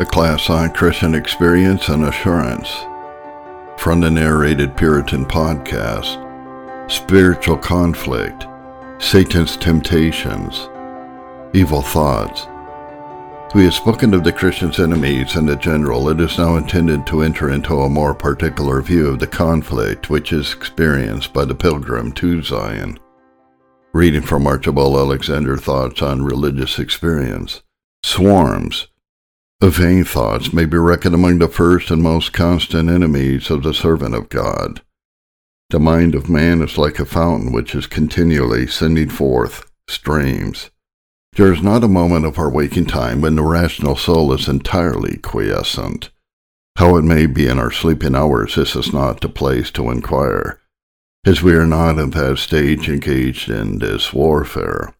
a class on Christian experience and assurance. From the narrated Puritan podcast, Spiritual Conflict, Satan's Temptations, Evil Thoughts. We have spoken of the Christian's enemies in the general. It is now intended to enter into a more particular view of the conflict which is experienced by the pilgrim to Zion. Reading from Archibald Alexander Thoughts on Religious Experience. Swarms vain thoughts may be reckoned among the first and most constant enemies of the servant of God. The mind of man is like a fountain which is continually sending forth streams. There is not a moment of our waking time when the rational soul is entirely quiescent. How it may be in our sleeping hours, this is not the place to inquire, as we are not at that stage engaged in this warfare.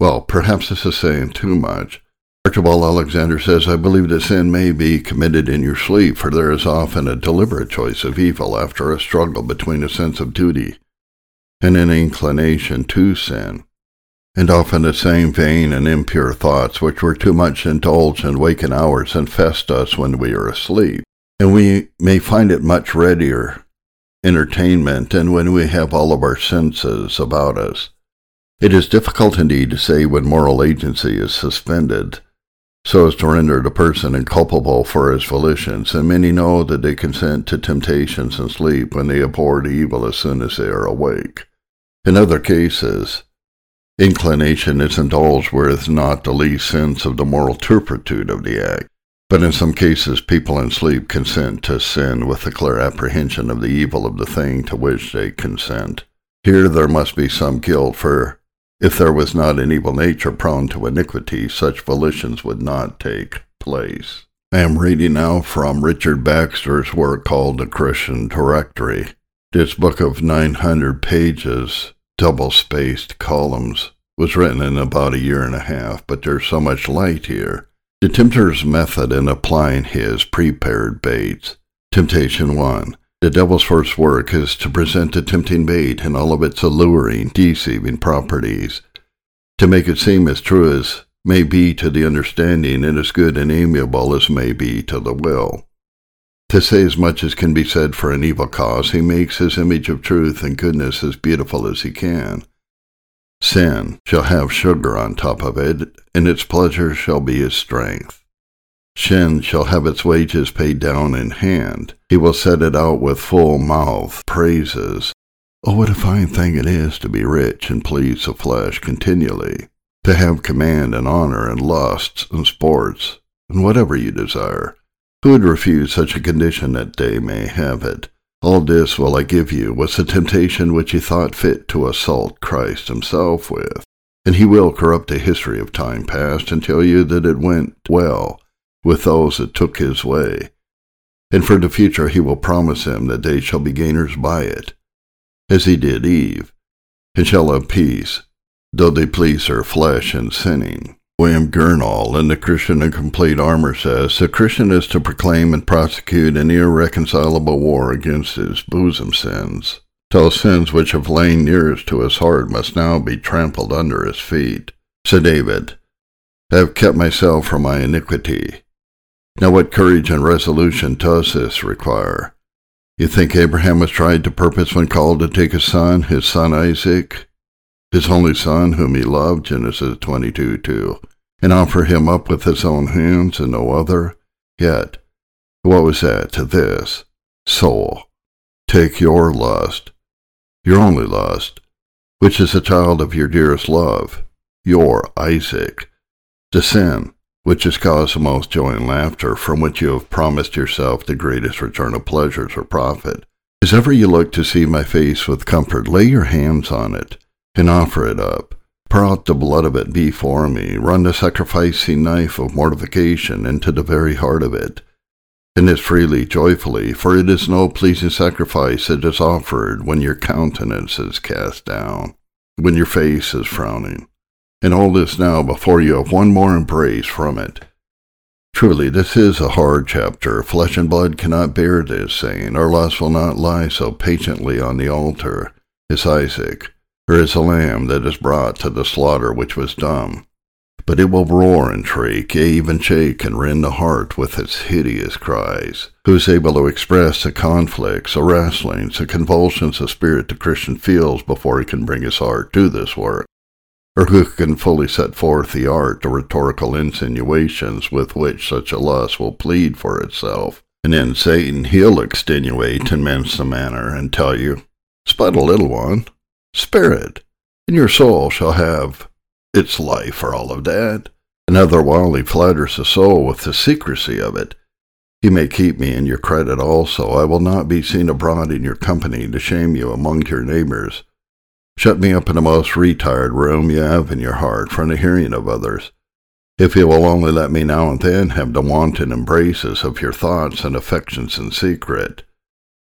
Well, perhaps this is saying too much. Archibald Alexander says, I believe that sin may be committed in your sleep, for there is often a deliberate choice of evil after a struggle between a sense of duty and an inclination to sin, and often the same vain and impure thoughts which were too much indulged in waking hours infest us when we are asleep, and we may find it much readier entertainment than when we have all of our senses about us. It is difficult indeed to say when moral agency is suspended so as to render the person inculpable for his volitions, and many know that they consent to temptations and sleep when they abhor the evil as soon as they are awake. In other cases, inclination is indulged with not the least sense of the moral turpitude of the act, but in some cases people in sleep consent to sin with the clear apprehension of the evil of the thing to which they consent. Here there must be some guilt, for if there was not an evil nature prone to iniquity, such volitions would not take place. I am reading now from Richard Baxter's work called The Christian Directory. This book of 900 pages, double spaced columns, was written in about a year and a half, but there's so much light here. The tempter's method in applying his prepared baits. Temptation 1. The devil's first work is to present the tempting bait in all of its alluring, deceiving properties, to make it seem as true as may be to the understanding and as good and amiable as may be to the will. To say as much as can be said for an evil cause, he makes his image of truth and goodness as beautiful as he can. Sin shall have sugar on top of it, and its pleasure shall be his strength. Sin shall have its wages paid down in hand. He will set it out with full mouth praises. Oh, what a fine thing it is to be rich and please the flesh continually, to have command and honor and lusts and sports, and whatever you desire. Who would refuse such a condition that they may have it? All this will I give you was the temptation which he thought fit to assault Christ himself with. And he will corrupt the history of time past and tell you that it went well with those that took his way. And for the future he will promise them that they shall be gainers by it, as he did Eve, and shall have peace, though they please their flesh in sinning. William Gurnall in The Christian in Complete Armor says, The Christian is to proclaim and prosecute an irreconcilable war against his bosom sins. Those sins which have lain nearest to his heart must now be trampled under his feet. Said David, I have kept myself from my iniquity. Now, what courage and resolution does this require? You think Abraham was tried to purpose when called to take a son, his son Isaac, his only son whom he loved, Genesis 22 2, and offer him up with his own hands and no other? Yet, what was that to this? Soul, take your lust, your only lust, which is the child of your dearest love, your Isaac, to sin, which has caused the most joy and laughter, from which you have promised yourself the greatest return of pleasures or profit. As ever you look to see my face with comfort, lay your hands on it, and offer it up. Pour out the blood of it before me, run the sacrificing knife of mortification into the very heart of it, and as freely, joyfully, for it is no pleasing sacrifice that is offered when your countenance is cast down, when your face is frowning and all this now before you have one more embrace from it. Truly, this is a hard chapter. Flesh and blood cannot bear this saying. Our lust will not lie so patiently on the altar as Isaac, or as a lamb that is brought to the slaughter which was dumb. but it will roar and shriek, yea, even shake and rend the heart with its hideous cries. Who is able to express the conflicts, the wrestlings, the convulsions of spirit the Christian feels before he can bring his heart to this work? Or who can fully set forth the art, the rhetorical insinuations with which such a lust will plead for itself? And then Satan, he'll extenuate in men's manner and tell you, Spud a little one, spare it, and your soul shall have its life for all of that. Another while he flatters the soul with the secrecy of it. He may keep me in your credit also. I will not be seen abroad in your company to shame you among your neighbors. Shut me up in the most retired room you have in your heart from the hearing of others. If you will only let me now and then have the wanton embraces of your thoughts and affections in secret.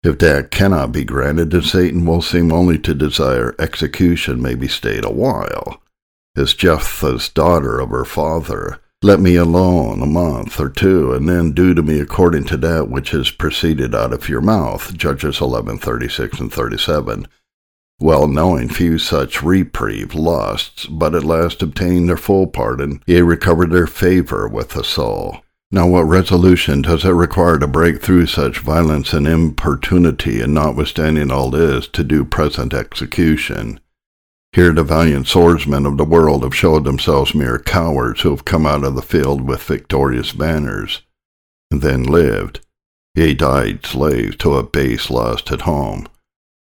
If that cannot be granted, then Satan will seem only to desire execution may be stayed a while is Jephthah's daughter of her father. Let me alone a month or two, and then do to me according to that which has proceeded out of your mouth. Judges eleven thirty six and 37. Well knowing few such reprieve lusts, but at last obtained their full pardon, yea, recovered their favor with the soul. Now what resolution does it require to break through such violence and importunity, and notwithstanding all this, to do present execution? Here the valiant swordsmen of the world have showed themselves mere cowards who have come out of the field with victorious banners, and then lived, yea, died slaves to a base lust at home.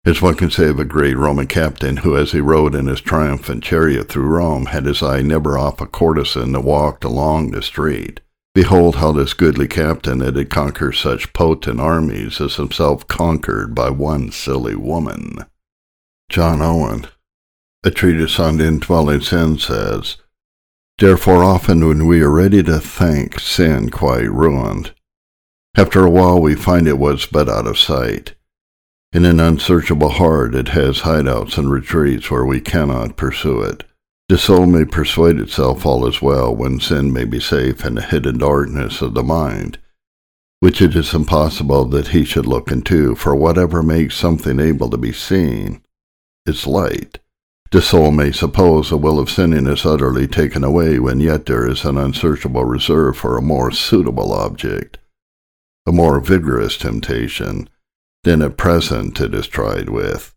As one can say of a great Roman captain who, as he rode in his triumphant chariot through Rome, had his eye never off a courtesan that walked along the street. Behold how this goodly captain that had conquered such potent armies is himself conquered by one silly woman. John Owen, a treatise on indwelling sin says, Therefore, often when we are ready to think sin quite ruined, after a while we find it was but out of sight. In an unsearchable heart it has hideouts and retreats where we cannot pursue it. The soul may persuade itself all is well when sin may be safe in the hidden darkness of the mind, which it is impossible that he should look into, for whatever makes something able to be seen is light. The soul may suppose the will of sinning is utterly taken away when yet there is an unsearchable reserve for a more suitable object, a more vigorous temptation than at present it is tried with.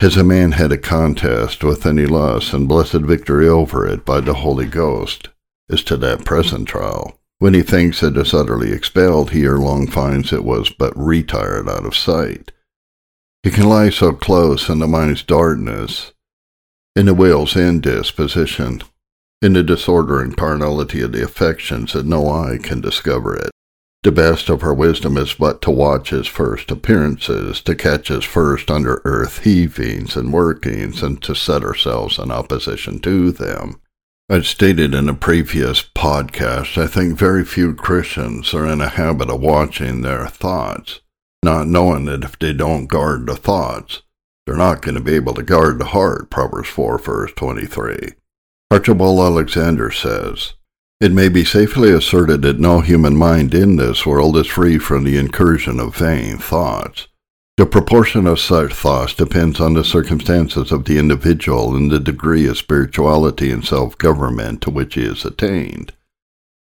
Has a man had a contest with any lust and blessed victory over it by the Holy Ghost, as to that present trial, when he thinks it is utterly expelled, he ere long finds it was but retired out of sight. He can lie so close in the mind's darkness in the will's indisposition, in the disorder and carnality of the affections that no eye can discover it. The best of her wisdom is but to watch his first appearances, to catch his first under earth heavings and workings, and to set ourselves in opposition to them. As stated in a previous podcast, I think very few Christians are in a habit of watching their thoughts, not knowing that if they don't guard the thoughts, they're not going to be able to guard the heart, Proverbs 4, verse 23. Archibald Alexander says, It may be safely asserted that no human mind in this world is free from the incursion of vain thoughts. The proportion of such thoughts depends on the circumstances of the individual and the degree of spirituality and self-government to which he has attained.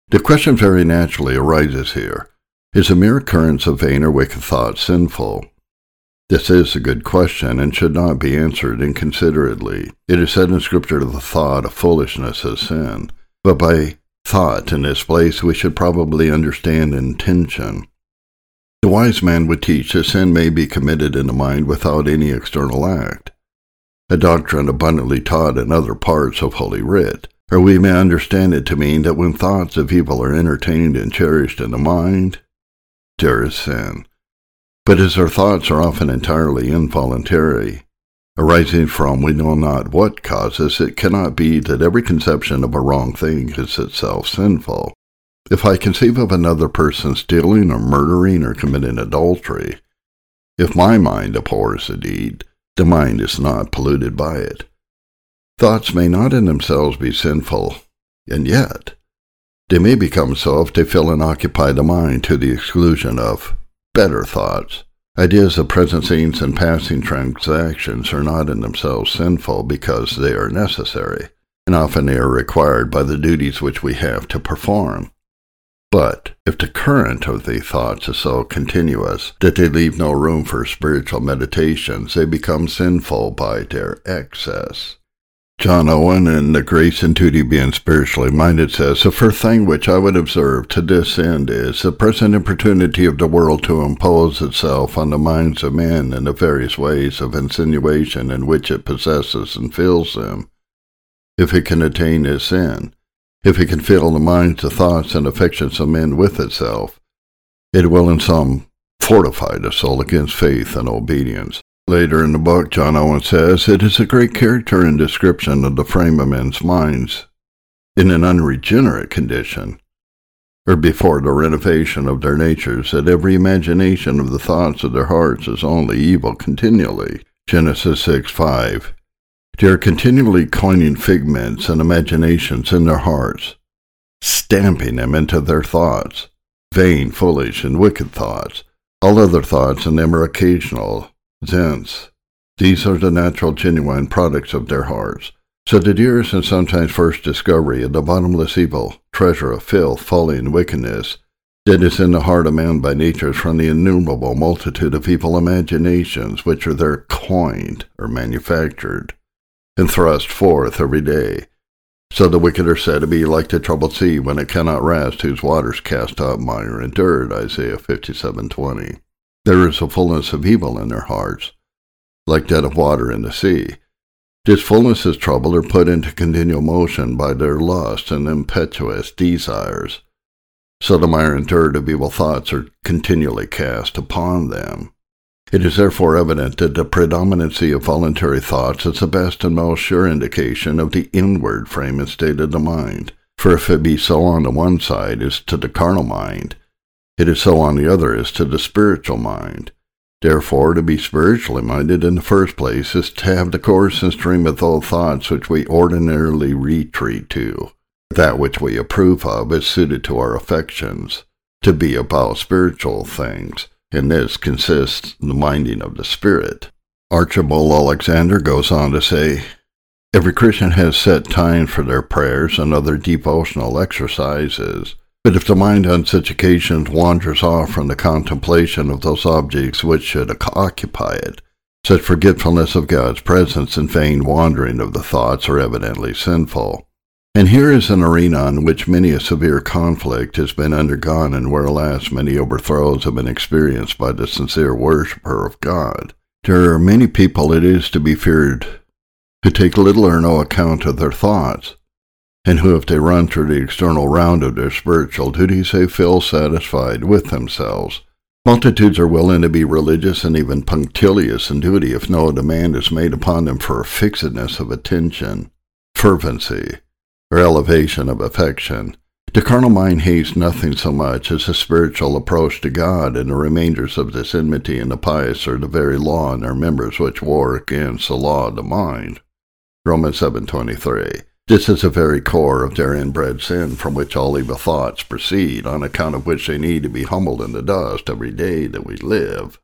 The question very naturally arises here. Is a mere occurrence of vain or wicked thoughts sinful? This is a good question and should not be answered inconsiderately. It is said in Scripture that the thought of foolishness is sin. But by thought in this place we should probably understand intention. The wise man would teach that sin may be committed in the mind without any external act, a doctrine abundantly taught in other parts of Holy Writ, or we may understand it to mean that when thoughts of evil are entertained and cherished in the mind, there is sin. But as our thoughts are often entirely involuntary, arising from we know not what causes, it cannot be that every conception of a wrong thing is itself sinful. If I conceive of another person stealing or murdering or committing adultery, if my mind abhors the deed, the mind is not polluted by it. Thoughts may not in themselves be sinful, and yet they may become so if they fill and occupy the mind to the exclusion of better thoughts. Ideas of present scenes and passing transactions are not in themselves sinful because they are necessary. and often they are required by the duties which we have to perform. But if the current of the thoughts is so continuous that they leave no room for spiritual meditations, they become sinful by their excess. John Owen in The Grace and Duty Being Spiritually Minded says, The first thing which I would observe to this end is the present importunity of the world to impose itself on the minds of men in the various ways of insinuation in which it possesses and fills them. If it can attain this end, if it can fill the minds, the thoughts, and affections of men with itself, it will in some fortify the soul against faith and obedience. Later in the book, John Owen says, It is a great character and description of the frame of men's minds in an unregenerate condition, or before the renovation of their natures, that every imagination of the thoughts of their hearts is only evil continually. Genesis 6 5. They are continually coining figments and imaginations in their hearts, stamping them into their thoughts, vain, foolish, and wicked thoughts. All other thoughts in them are occasional, thence. These are the natural, genuine products of their hearts. So the dearest and sometimes first discovery of the bottomless evil, treasure of filth, folly, and wickedness, that is in the heart of man by nature from the innumerable multitude of evil imaginations which are there coined or manufactured and thrust forth every day. So the wicked are said to be like the troubled sea when it cannot rest, whose waters cast up mire and dirt. Isaiah 57:20. There is a fullness of evil in their hearts, like that of water in the sea. This fullness is troubled or put into continual motion by their lust and impetuous desires. So the and dirt of evil thoughts are continually cast upon them. It is therefore evident that the predominancy of voluntary thoughts is the best and most sure indication of the inward frame and state of the mind. For if it be so on the one side as to the carnal mind, it is so on the other as to the spiritual mind. Therefore, to be spiritually minded in the first place is to have the course and stream of those thoughts which we ordinarily retreat to. That which we approve of is suited to our affections, to be about spiritual things in this consists the minding of the Spirit. Archibald Alexander goes on to say, Every Christian has set time for their prayers and other devotional exercises, but if the mind on such occasions wanders off from the contemplation of those objects which should occupy it, such forgetfulness of God's presence and vain wandering of the thoughts are evidently sinful. And here is an arena on which many a severe conflict has been undergone and where, alas, many overthrows have been experienced by the sincere worshipper of God. There are many people, it is to be feared, who take little or no account of their thoughts, and who, if they run through the external round of their spiritual duties, they feel satisfied with themselves. Multitudes are willing to be religious and even punctilious in duty if no demand is made upon them for fixedness of attention, fervency, or elevation of affection. The carnal mind hates nothing so much as a spiritual approach to God, and the remainders of this enmity in the pious are the very law in their members which war against the law of the mind. Romans 7.23 This is the very core of their inbred sin from which all evil thoughts proceed, on account of which they need to be humbled in the dust every day that we live.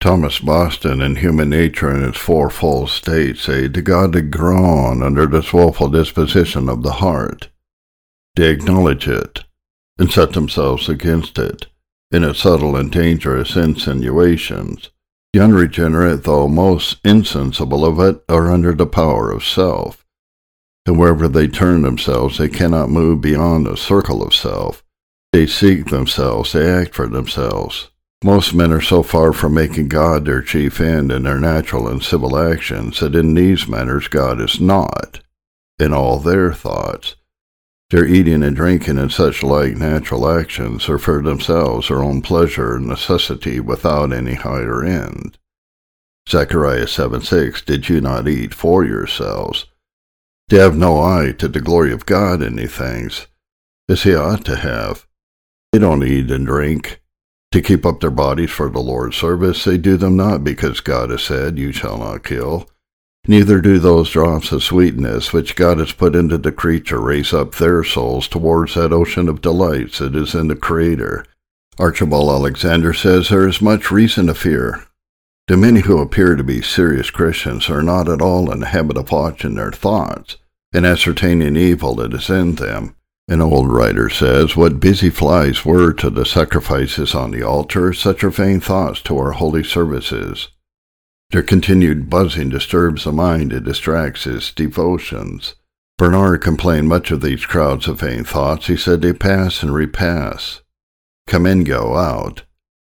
Thomas Boston in Human Nature in its fourfold state say, To God groan under this woeful disposition of the heart. They acknowledge it, and set themselves against it, in its subtle and dangerous insinuations. The unregenerate, though most insensible of it, are under the power of self, and wherever they turn themselves, they cannot move beyond the circle of self. They seek themselves, they act for themselves. Most men are so far from making God their chief end in their natural and civil actions that in these matters God is not, in all their thoughts. Their eating and drinking and such like natural actions are for themselves their own pleasure and necessity without any higher end. Zechariah 7 6 Did you not eat for yourselves? They have no eye to the glory of God in these things, as he ought to have. They don't eat and drink to keep up their bodies for the Lord's service, they do them not because God has said, You shall not kill. Neither do those drops of sweetness which God has put into the creature raise up their souls towards that ocean of delights that is in the Creator. Archibald Alexander says there is much reason to fear. The many who appear to be serious Christians are not at all in the habit of watching their thoughts, and ascertaining evil that is in them. An old writer says, What busy flies were to the sacrifices on the altar, such are vain thoughts to our holy services. Their continued buzzing disturbs the mind and distracts his devotions. Bernard complained much of these crowds of vain thoughts. He said they pass and repass, come in, go out,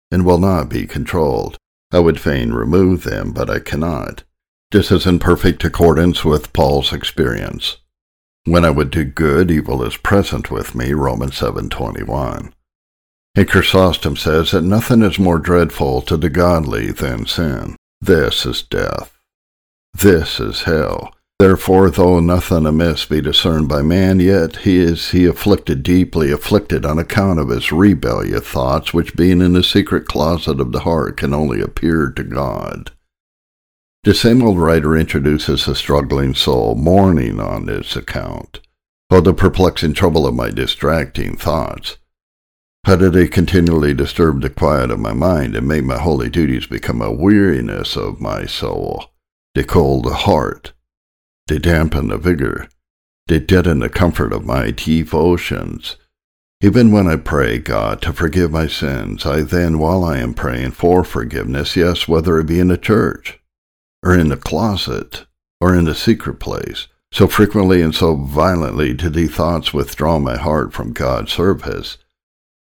and will not be controlled. I would fain remove them, but I cannot. This is in perfect accordance with Paul's experience. When I would do good, evil is present with me, Romans 7.21. And Chrysostom says that nothing is more dreadful to the godly than sin. This is death. This is hell. Therefore, though nothing amiss be discerned by man, yet he is he afflicted deeply afflicted on account of his rebellious thoughts, which being in the secret closet of the heart can only appear to God. The same old writer introduces a struggling soul mourning on this account. Oh, the perplexing trouble of my distracting thoughts! How did they continually disturb the quiet of my mind and make my holy duties become a weariness of my soul? They cold the heart, they dampen the vigor. They deaden the comfort of my devotions. Even when I pray God to forgive my sins, I then, while I am praying for forgiveness, yes, whether it be in the church, or in the closet, or in the secret place, so frequently and so violently did these thoughts withdraw my heart from God's service,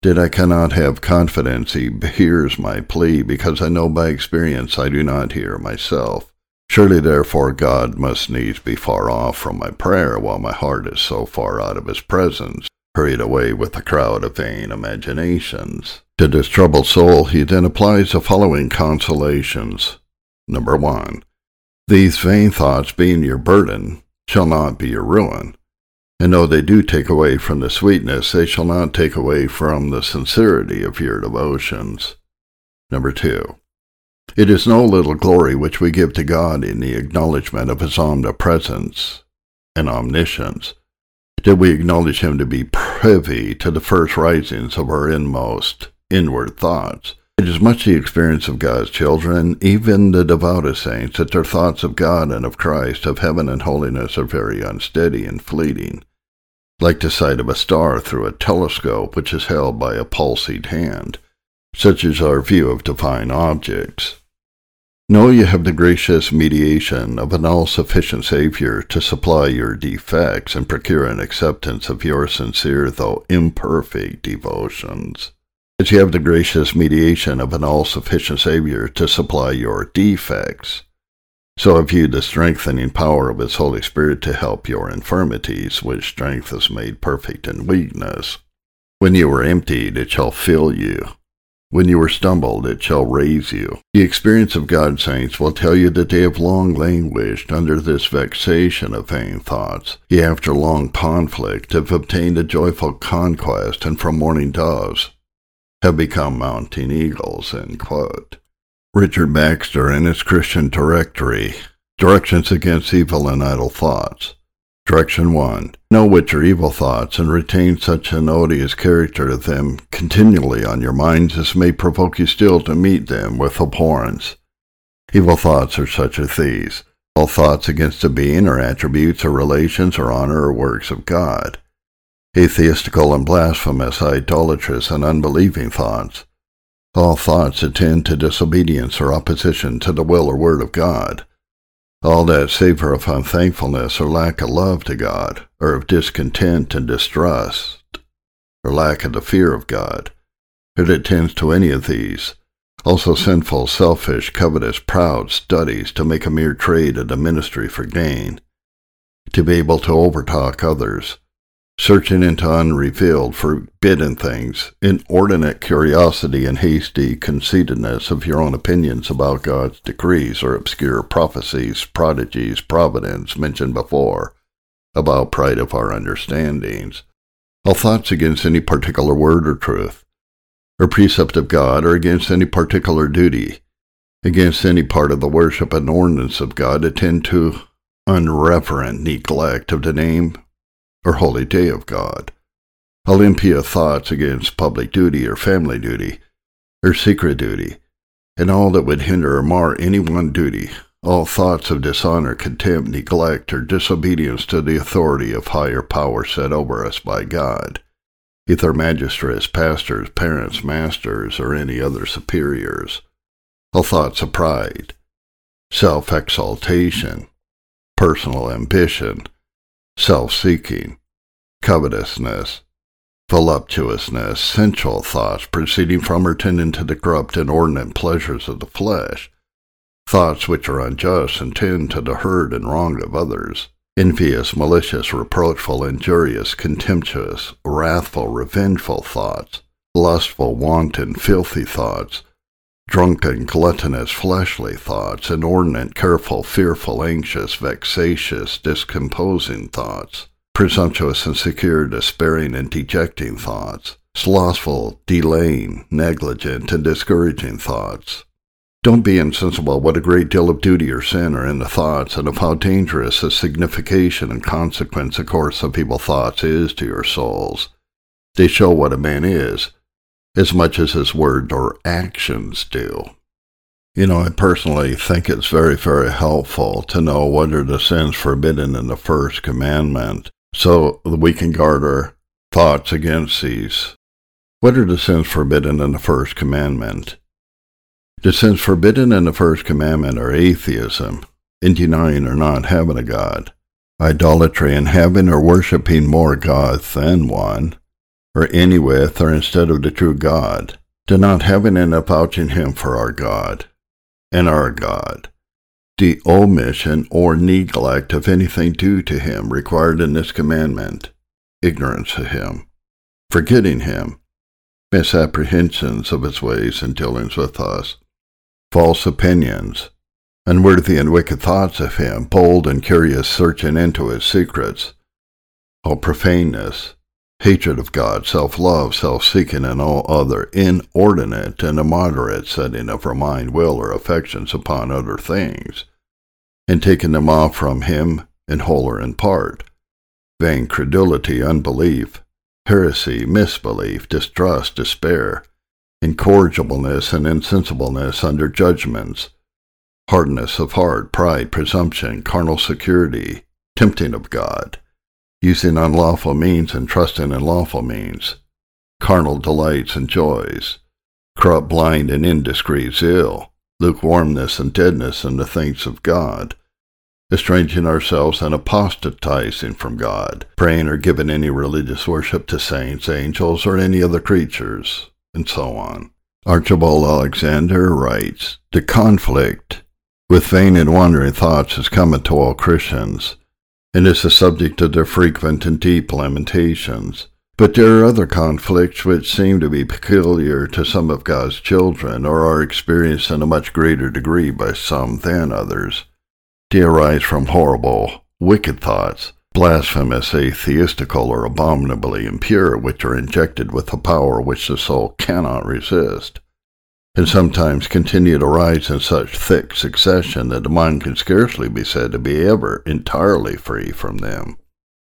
that I cannot have confidence he hears my plea, because I know by experience I do not hear myself. Surely therefore God must needs be far off from my prayer while my heart is so far out of his presence, hurried away with a crowd of vain imaginations. To this troubled soul he then applies the following consolations. Number one, these vain thoughts being your burden shall not be your ruin. And though they do take away from the sweetness, they shall not take away from the sincerity of your devotions. Number two, it is no little glory which we give to God in the acknowledgement of his omnipresence and omniscience, that we acknowledge him to be privy to the first risings of our inmost inward thoughts. It is much the experience of God's children, even the devoutest saints, that their thoughts of God and of Christ, of heaven and holiness, are very unsteady and fleeting, like the sight of a star through a telescope which is held by a palsied hand. Such is our view of divine objects. Know you have the gracious mediation of an all-sufficient Saviour to supply your defects and procure an acceptance of your sincere though imperfect devotions. As you have the gracious mediation of an all-sufficient Saviour to supply your defects, so have you the strengthening power of his Holy Spirit to help your infirmities, which strength is made perfect in weakness. When you are emptied, it shall fill you when you are stumbled, it shall raise you. The experience of God's saints will tell you that they have long languished under this vexation of vain thoughts. Yea, after long conflict, have obtained a joyful conquest, and from mourning doves have become mounting eagles. Richard Baxter, in his Christian Directory, Directions Against Evil and Idle Thoughts, Direction 1. Know which are evil thoughts, and retain such an odious character of them continually on your minds as may provoke you still to meet them with abhorrence. Evil thoughts are such as these all thoughts against a being or attributes or relations or honor or works of God, atheistical and blasphemous, idolatrous and unbelieving thoughts, all thoughts that tend to disobedience or opposition to the will or word of God, all that savor of unthankfulness or lack of love to God, or of discontent and distrust, or lack of the fear of God, it attends to any of these, also sinful, selfish, covetous, proud studies to make a mere trade of the ministry for gain, to be able to overtalk others, searching into unrevealed, forbidden things, inordinate curiosity and hasty conceitedness of your own opinions about God's decrees or obscure prophecies, prodigies, providence mentioned before, about pride of our understandings, all thoughts against any particular word or truth, or precept of God, or against any particular duty, against any part of the worship and ordinance of God, attend to unreverent neglect of the name or holy day of God, Olympia thoughts against public duty or family duty, or secret duty, and all that would hinder or mar any one duty, all thoughts of dishonor, contempt, neglect, or disobedience to the authority of higher power set over us by God, either magistrates, pastors, parents, masters, or any other superiors, all thoughts of pride, self exaltation, personal ambition, self seeking, covetousness, voluptuousness, sensual thoughts proceeding from or tending to the corrupt and inordinate pleasures of the flesh, thoughts which are unjust and tend to the hurt and wrong of others, envious, malicious, reproachful, injurious, contemptuous, wrathful, revengeful thoughts, lustful, wanton, filthy thoughts, drunken, gluttonous, fleshly thoughts, inordinate, careful, fearful, anxious, vexatious, discomposing thoughts, presumptuous, insecure, despairing, and dejecting thoughts, slothful, delaying, negligent, and discouraging thoughts, don't be insensible what a great deal of duty or sin are in the thoughts, and of how dangerous the signification and consequence, of course, of evil thoughts is to your souls. They show what a man is, as much as his words or actions do. You know, I personally think it's very, very helpful to know what are the sins forbidden in the first commandment so that we can guard our thoughts against these. What are the sins forbidden in the first commandment? The sins forbidden in the first commandment are atheism, in denying or not having a God, idolatry and having or worshipping more gods than one, or any with or instead of the true God, to not having and avouching him for our God, and our God, the omission or neglect of anything due to him required in this commandment, ignorance of him, forgetting him, misapprehensions of his ways and dealings with us, false opinions, unworthy and wicked thoughts of him, bold and curious searching into his secrets, all profaneness, hatred of God, self love, self seeking, and all other inordinate and immoderate setting of our mind, will, or affections upon other things, and taking them off from him in whole or in part, vain credulity, unbelief, heresy, misbelief, distrust, despair, incorrigibleness and insensibleness under judgments, hardness of heart, pride, presumption, carnal security, tempting of God, using unlawful means and trusting in lawful means, carnal delights and joys, corrupt, blind, and indiscreet zeal, lukewarmness and deadness in the things of God, estranging ourselves and apostatizing from God, praying or giving any religious worship to saints, angels, or any other creatures, and so on. Archibald Alexander writes The conflict with vain and wandering thoughts is common to all Christians, and is the subject of their frequent and deep lamentations. But there are other conflicts which seem to be peculiar to some of God's children, or are experienced in a much greater degree by some than others. They arise from horrible, wicked thoughts, blasphemous, atheistical, or abominably impure, which are injected with a power which the soul cannot resist, and sometimes continue to rise in such thick succession that the mind can scarcely be said to be ever entirely free from them.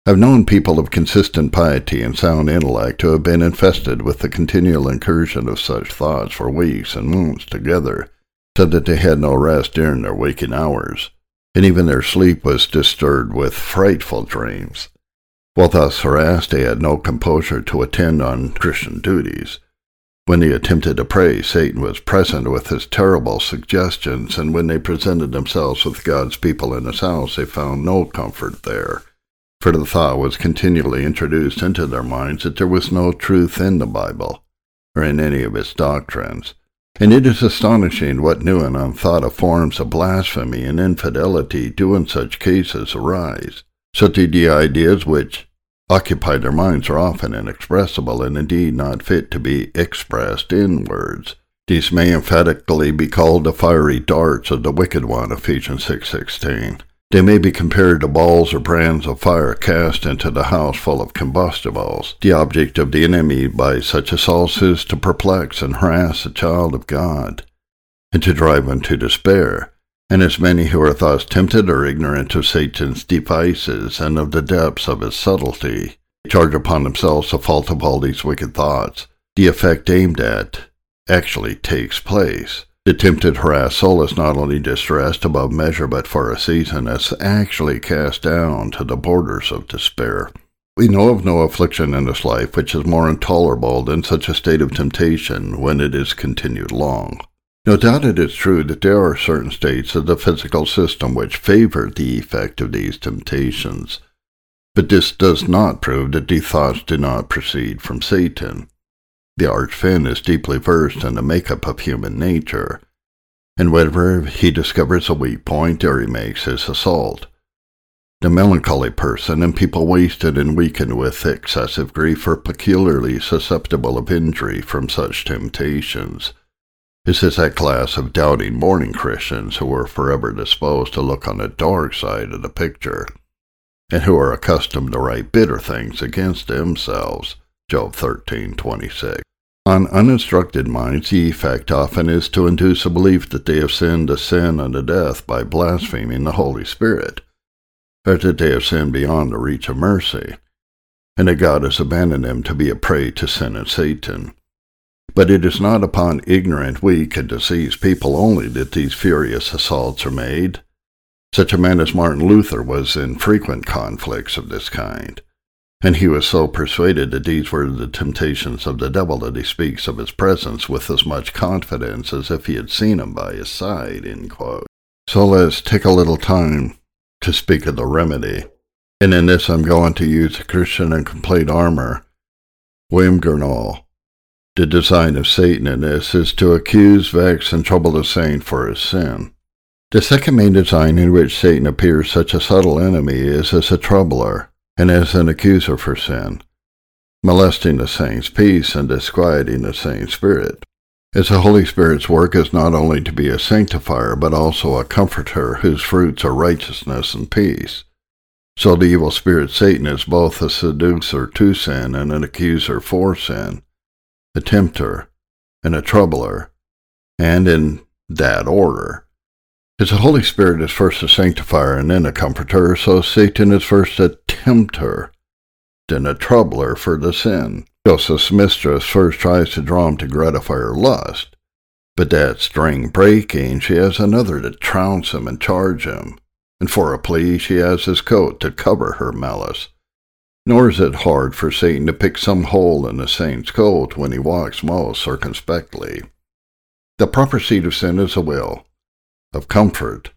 I've known people of consistent piety and sound intellect who have been infested with the continual incursion of such thoughts for weeks and months together, so that they had no rest during their waking hours and even their sleep was disturbed with frightful dreams. While thus harassed, they had no composure to attend on Christian duties. When they attempted to pray, Satan was present with his terrible suggestions, and when they presented themselves with God's people in his house, they found no comfort there. For the thought was continually introduced into their minds that there was no truth in the Bible, or in any of its doctrines, and it is astonishing what new and unthought of forms of blasphemy and infidelity do in such cases arise. Such are the ideas which occupy their minds are often inexpressible and indeed not fit to be expressed in words. These may emphatically be called the fiery darts of the wicked one, Ephesians 6.16. They may be compared to balls or brands of fire cast into the house full of combustibles. The object of the enemy by such assaults is to perplex and harass a child of God, and to drive him to despair. And as many who are thus tempted are ignorant of Satan's devices and of the depths of his subtlety, charge upon themselves the fault of all these wicked thoughts. The effect aimed at actually takes place The tempted harassed soul is not only distressed above measure, but for a season is actually cast down to the borders of despair. We know of no affliction in this life which is more intolerable than such a state of temptation when it is continued long. No doubt it is true that there are certain states of the physical system which favor the effect of these temptations, but this does not prove that these thoughts do not proceed from Satan. The archfiend is deeply versed in the makeup of human nature, and whenever he discovers a weak point, there he makes his assault. The melancholy person and people wasted and weakened with excessive grief are peculiarly susceptible of injury from such temptations. This is that class of doubting mourning Christians who are forever disposed to look on the dark side of the picture, and who are accustomed to write bitter things against themselves. Job thirteen twenty six. On uninstructed minds, the effect often is to induce a belief that they have sinned a sin unto death by blaspheming the Holy Spirit or that they have sinned beyond the reach of mercy, and that God has abandoned them to be a prey to sin and Satan. But it is not upon ignorant, weak, and diseased people only that these furious assaults are made. Such a man as Martin Luther was in frequent conflicts of this kind, and he was so persuaded that these were the temptations of the devil that he speaks of his presence with as much confidence as if he had seen him by his side. So let's take a little time to speak of the remedy. And in this, I'm going to use Christian and complete armor. William Gurnall. The design of Satan in this is to accuse, vex, and trouble the saint for his sin. The second main design in which Satan appears such a subtle enemy is as a troubler and as an accuser for sin, molesting the saint's peace and disquieting the saint's spirit as the Holy Spirit's work is not only to be a sanctifier, but also a comforter whose fruits are righteousness and peace. So the evil spirit Satan is both a seducer to sin and an accuser for sin, a tempter and a troubler, and in that order. As the Holy Spirit is first a sanctifier and then a comforter, so Satan is first a tempter, then a troubler for the sin. Joseph's mistress first tries to draw him to gratify her lust, but that string breaking, she has another to trounce him and charge him, and for a plea she has his coat to cover her malice. Nor is it hard for Satan to pick some hole in the saint's coat when he walks most circumspectly. The proper seat of sin is the will, of comfort,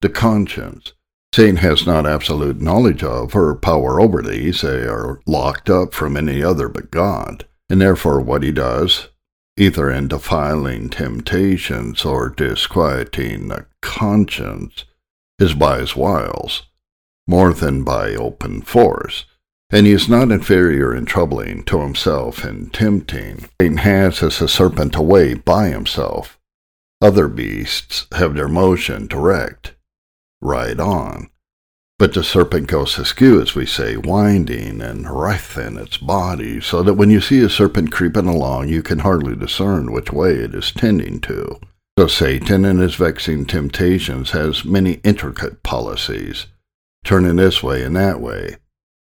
the conscience, Satan has not absolute knowledge of or power over these. They are locked up from any other but God. And therefore, what he does, either in defiling temptations or disquieting the conscience, is by his wiles, more than by open force. And he is not inferior in troubling to himself and tempting. Satan has as a serpent away by himself. Other beasts have their motion direct right on. But the serpent goes askew, as we say, winding and writhing its body, so that when you see a serpent creeping along, you can hardly discern which way it is tending to. So Satan in his vexing temptations has many intricate policies, turning this way and that way,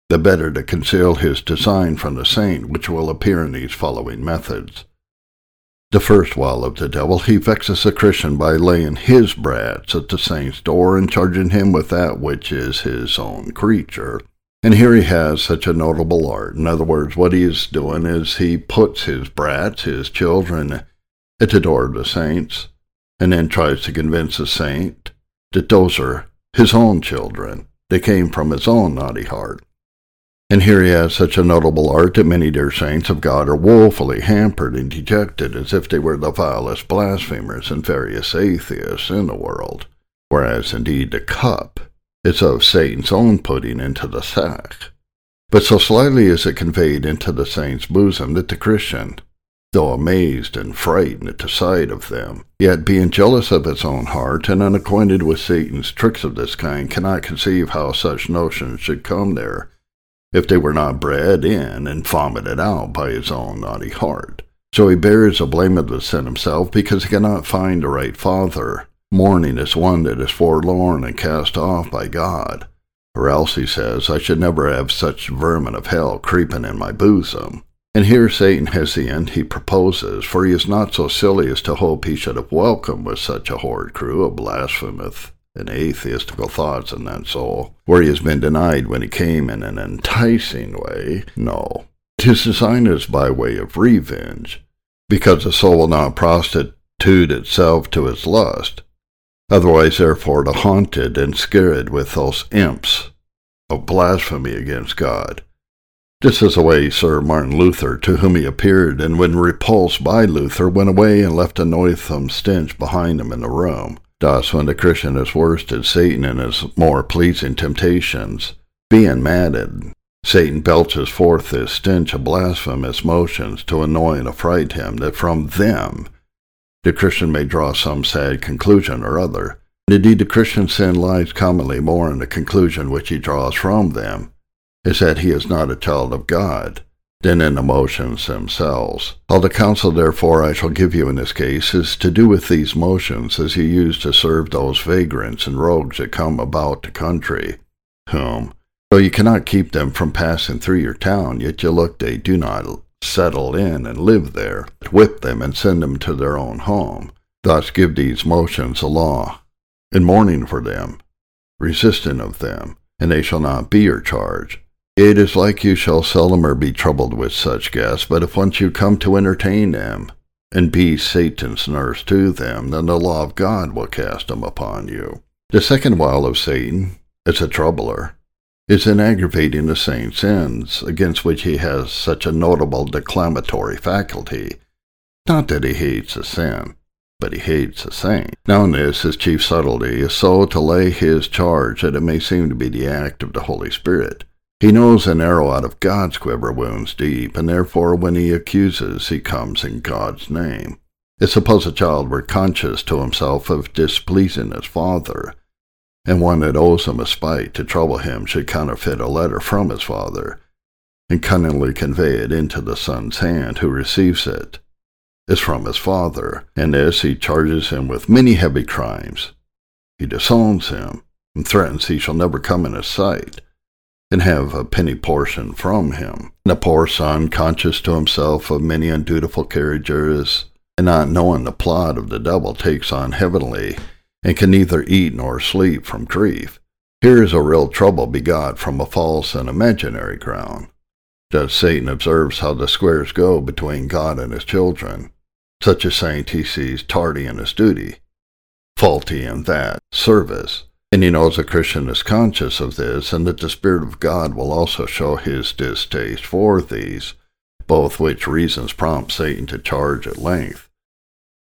the better to conceal his design from the saint, which will appear in these following methods. The first wile of the devil, he vexes a Christian by laying his brats at the saint's door and charging him with that which is his own creature. And here he has such a notable art. In other words, what he is doing is he puts his brats, his children, at the door of the saints, and then tries to convince the saint that those are his own children. They came from his own naughty heart. And here he has such a notable art that many dear saints of God are woefully hampered and dejected as if they were the vilest blasphemers and veriest atheists in the world, whereas indeed the cup is of Satan's own putting into the sack. But so slightly is it conveyed into the saint's bosom that the Christian, though amazed and frightened at the sight of them, yet being jealous of his own heart and unacquainted with Satan's tricks of this kind, cannot conceive how such notions should come there if they were not bred in and vomited out by his own naughty heart. So he bears the blame of the sin himself because he cannot find a right father, mourning as one that is forlorn and cast off by God. Or else, he says, I should never have such vermin of hell creeping in my bosom. And here Satan has the end he proposes, for he is not so silly as to hope he should have welcomed with such a horrid crew of blasphemous and atheistical thoughts in that soul, where he has been denied when he came in an enticing way. No. His design is by way of revenge, because the soul will not prostitute itself to its lust, otherwise therefore to haunt it and scare it with those imps of blasphemy against God this is the way Sir Martin Luther, to whom he appeared, and when repulsed by Luther, went away and left a noisome stench behind him in the room. Thus, when the Christian is worsted Satan in his more pleasing temptations, being madded, Satan belches forth his stench of blasphemous motions to annoy and affright him, that from them the Christian may draw some sad conclusion or other. And Indeed, the Christian sin lies commonly more in the conclusion which he draws from them is that he is not a child of God than in emotions themselves. All the counsel, therefore, I shall give you in this case is to do with these motions as you use to serve those vagrants and rogues that come about the country, whom, though you cannot keep them from passing through your town, yet you look they do not settle in and live there, whip them and send them to their own home. Thus give these motions a law, in mourning for them, resisting of them, and they shall not be your charge it is like you shall seldom or be troubled with such guests, but if once you come to entertain them, and be Satan's nurse to them, then the law of God will cast them upon you. The second wile of Satan, as a troubler, is in aggravating the saint's sins, against which he has such a notable declamatory faculty. Not that he hates a sin, but he hates a saint. Now in this his chief subtlety is so to lay his charge that it may seem to be the act of the Holy Spirit. He knows an arrow out of God's quiver wounds deep, and therefore when he accuses, he comes in God's name. If suppose a child were conscious to himself of displeasing his father, and one that owes him a spite to trouble him should counterfeit a letter from his father, and cunningly convey it into the son's hand who receives it, is from his father, and this he charges him with many heavy crimes. He disowns him, and threatens he shall never come in his sight and have a penny portion from him. And the poor son, conscious to himself of many undutiful carriages, and not knowing the plot of the devil, takes on heavily, and can neither eat nor sleep from grief. Here is a real trouble begot from a false and imaginary ground. Thus Satan observes how the squares go between God and his children. Such a saint he sees tardy in his duty, faulty in that service, and he knows a Christian is conscious of this, and that the Spirit of God will also show his distaste for these, both which reasons prompt Satan to charge at length.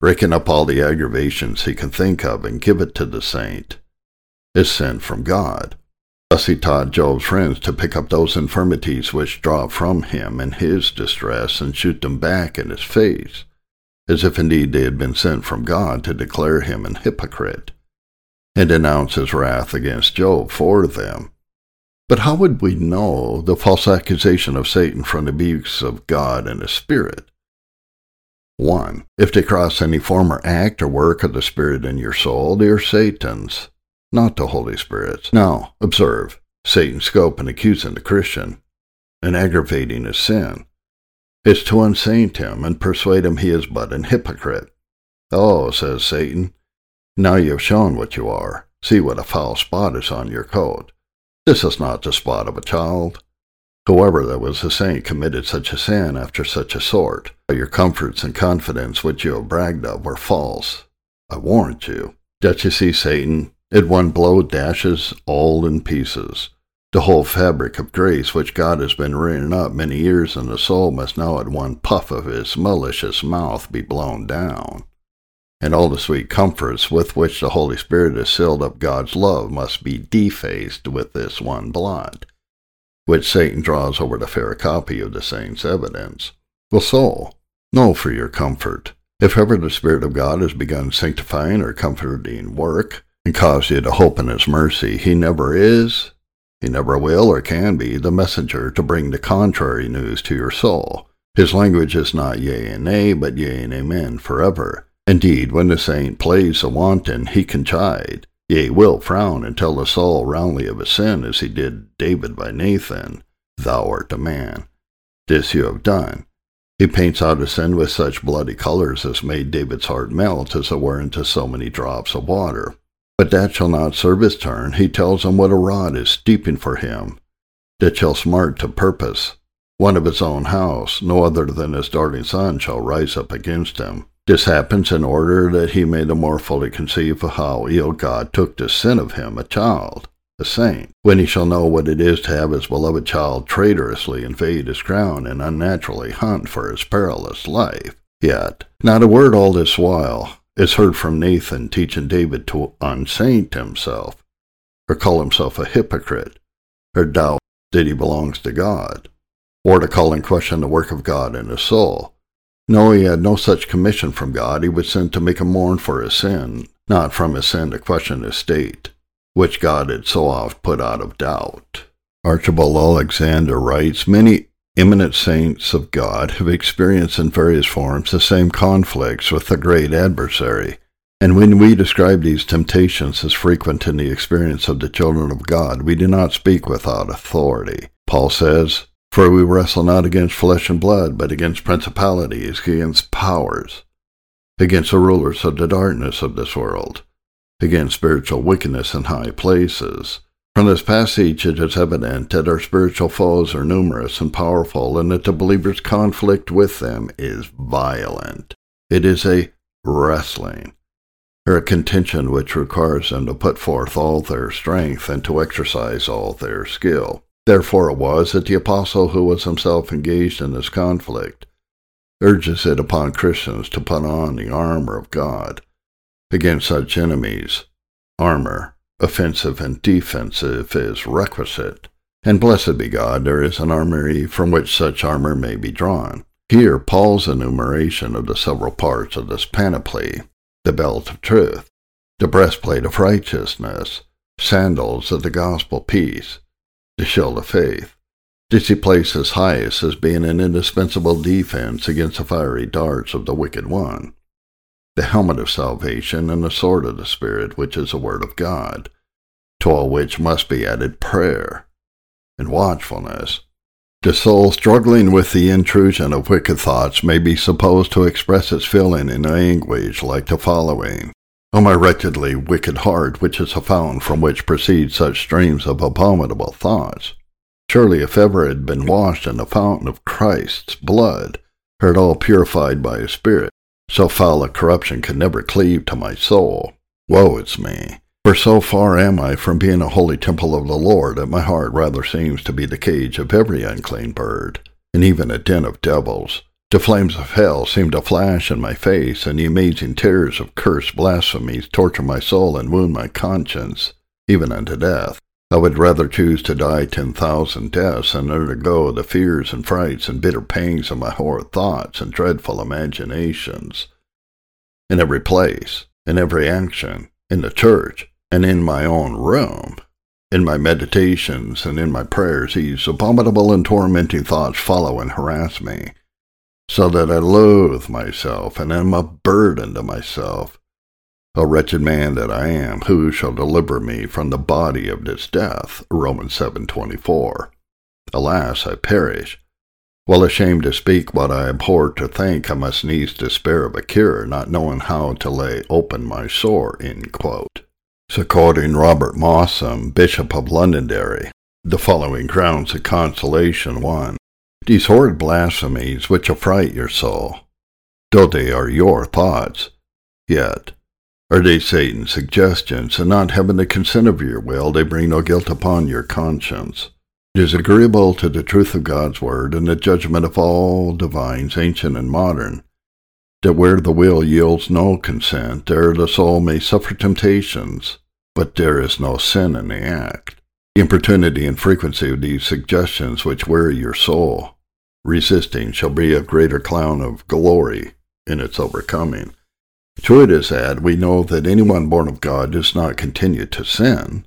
Reckon up all the aggravations he can think of and give it to the saint, is sent from God. Thus he taught Job's friends to pick up those infirmities which draw from him in his distress and shoot them back in his face, as if indeed they had been sent from God to declare him an hypocrite and denounce his wrath against Job for them. But how would we know the false accusation of Satan from the abuse of God and his Spirit? 1. If they cross any former act or work of the Spirit in your soul, they are Satan's, not the Holy Spirit's. Now, observe Satan's scope in accusing the Christian and aggravating his sin is to unsaint him and persuade him he is but an hypocrite. Oh, says Satan, now you have shown what you are. See what a foul spot is on your coat. This is not the spot of a child. Whoever that was the saint committed such a sin after such a sort. Your comforts and confidence which you have bragged of were false. I warrant you. Don't you see Satan? At one blow dashes all in pieces. The whole fabric of grace which God has been rearing up many years in the soul must now at one puff of his malicious mouth be blown down and all the sweet comforts with which the Holy Spirit has sealed up God's love must be defaced with this one blot, which Satan draws over the fair copy of the saint's evidence. Well, soul, know for your comfort. If ever the Spirit of God has begun sanctifying or comforting work, and caused you to hope in His mercy, He never is, He never will or can be the messenger to bring the contrary news to your soul. His language is not yea and nay, but yea and amen forever. Indeed, when the saint plays the wanton, he can chide, yea, will frown and tell the soul roundly of his sin, as he did David by Nathan, Thou art a man. This you have done, He paints out his sin with such bloody colors as made David's heart melt as it were into so many drops of water. But that shall not serve his turn. He tells him what a rod is steeping for him, that shall smart to purpose. One of his own house, no other than his darling son, shall rise up against him. This happens in order that he may the more fully conceive how ill God took the sin of him, a child, a saint, when he shall know what it is to have his beloved child traitorously invade his crown and unnaturally hunt for his perilous life. Yet, not a word all this while is heard from Nathan teaching David to unsaint himself, or call himself a hypocrite, or doubt that he belongs to God, or to call in question the work of God in his soul. No, he had no such commission from God. He was sent to make him mourn for his sin, not from his sin to question his state, which God had so oft put out of doubt. Archibald Alexander writes, Many Eminent saints of God have experienced in various forms the same conflicts with the great adversary, and when we describe these temptations as frequent in the experience of the children of God, we do not speak without authority. Paul says, For we wrestle not against flesh and blood, but against principalities, against powers, against the rulers of the darkness of this world, against spiritual wickedness in high places. From this passage, it is evident that our spiritual foes are numerous and powerful, and that the believer's conflict with them is violent. It is a wrestling, or a contention which requires them to put forth all their strength and to exercise all their skill. Therefore it was that the apostle, who was himself engaged in this conflict, urges it upon Christians to put on the armor of God against such enemies. Armor offensive and defensive is requisite. And blessed be God, there is an armory from which such armor may be drawn. Here, Paul's enumeration of the several parts of this panoply the belt of truth, the breastplate of righteousness, sandals of the gospel peace, the show the faith. This he places highest as being an indispensable defense against the fiery darts of the wicked one the helmet of salvation, and the sword of the Spirit, which is the Word of God, to all which must be added prayer and watchfulness. The soul struggling with the intrusion of wicked thoughts may be supposed to express its feeling in anguish like the following. O my wretchedly wicked heart, which is a fountain from which proceed such streams of abominable thoughts. Surely if ever it had been washed in the fountain of Christ's blood, heard all purified by his Spirit, so foul a corruption could never cleave to my soul. Woe is me! For so far am I from being a holy temple of the Lord that my heart rather seems to be the cage of every unclean bird, and even a den of devils. The flames of hell seem to flash in my face, and the amazing tears of cursed blasphemies torture my soul and wound my conscience, even unto death. I would rather choose to die ten thousand deaths than undergo the fears and frights and bitter pangs of my horrid thoughts and dreadful imaginations. In every place, in every action, in the church, and in my own room, in my meditations and in my prayers, these abominable and tormenting thoughts follow and harass me, so that I loathe myself and am a burden to myself a wretched man that I am, who shall deliver me from the body of this death? Romans 7.24. Alas, I perish. While ashamed to speak what I abhor to think, I must needs despair of a cure, not knowing how to lay open my sore. So quoting Robert Mossom, Bishop of Londonderry, the following grounds of consolation one. These horrid blasphemies which affright your soul, though they are your thoughts, yet are they Satan's suggestions, and not having the consent of your will, they bring no guilt upon your conscience. It is agreeable to the truth of God's word and the judgment of all divines, ancient and modern, that where the will yields no consent, there the soul may suffer temptations, but there is no sin in the act. Importunity and frequency of these suggestions which weary your soul, resisting, shall be a greater clown of glory in its overcoming. True it is that we know that anyone born of God does not continue to sin.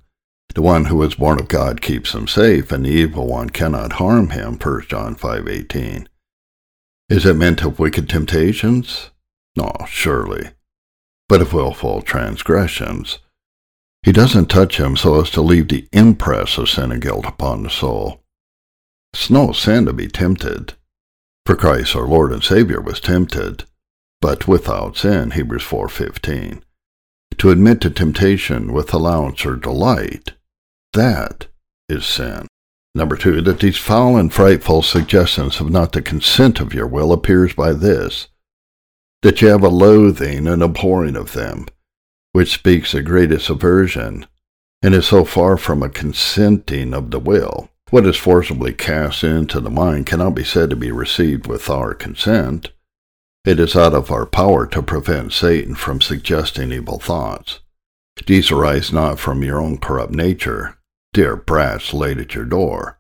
The one who is born of God keeps him safe, and the evil one cannot harm him. 1 John 5.18 Is it meant of wicked temptations? No, surely. But of wilful transgressions. He doesn't touch him so as to leave the impress of sin and guilt upon the soul. It's no sin to be tempted. For Christ our Lord and Savior was tempted, but without sin, Hebrews 4.15. To admit to temptation with allowance or delight, that is sin. Number two, that these foul and frightful suggestions have not the consent of your will appears by this, that you have a loathing and abhorring of them, which speaks the greatest aversion, and is so far from a consenting of the will. What is forcibly cast into the mind cannot be said to be received with our consent. It is out of our power to prevent Satan from suggesting evil thoughts. These arise not from your own corrupt nature, dear brats laid at your door,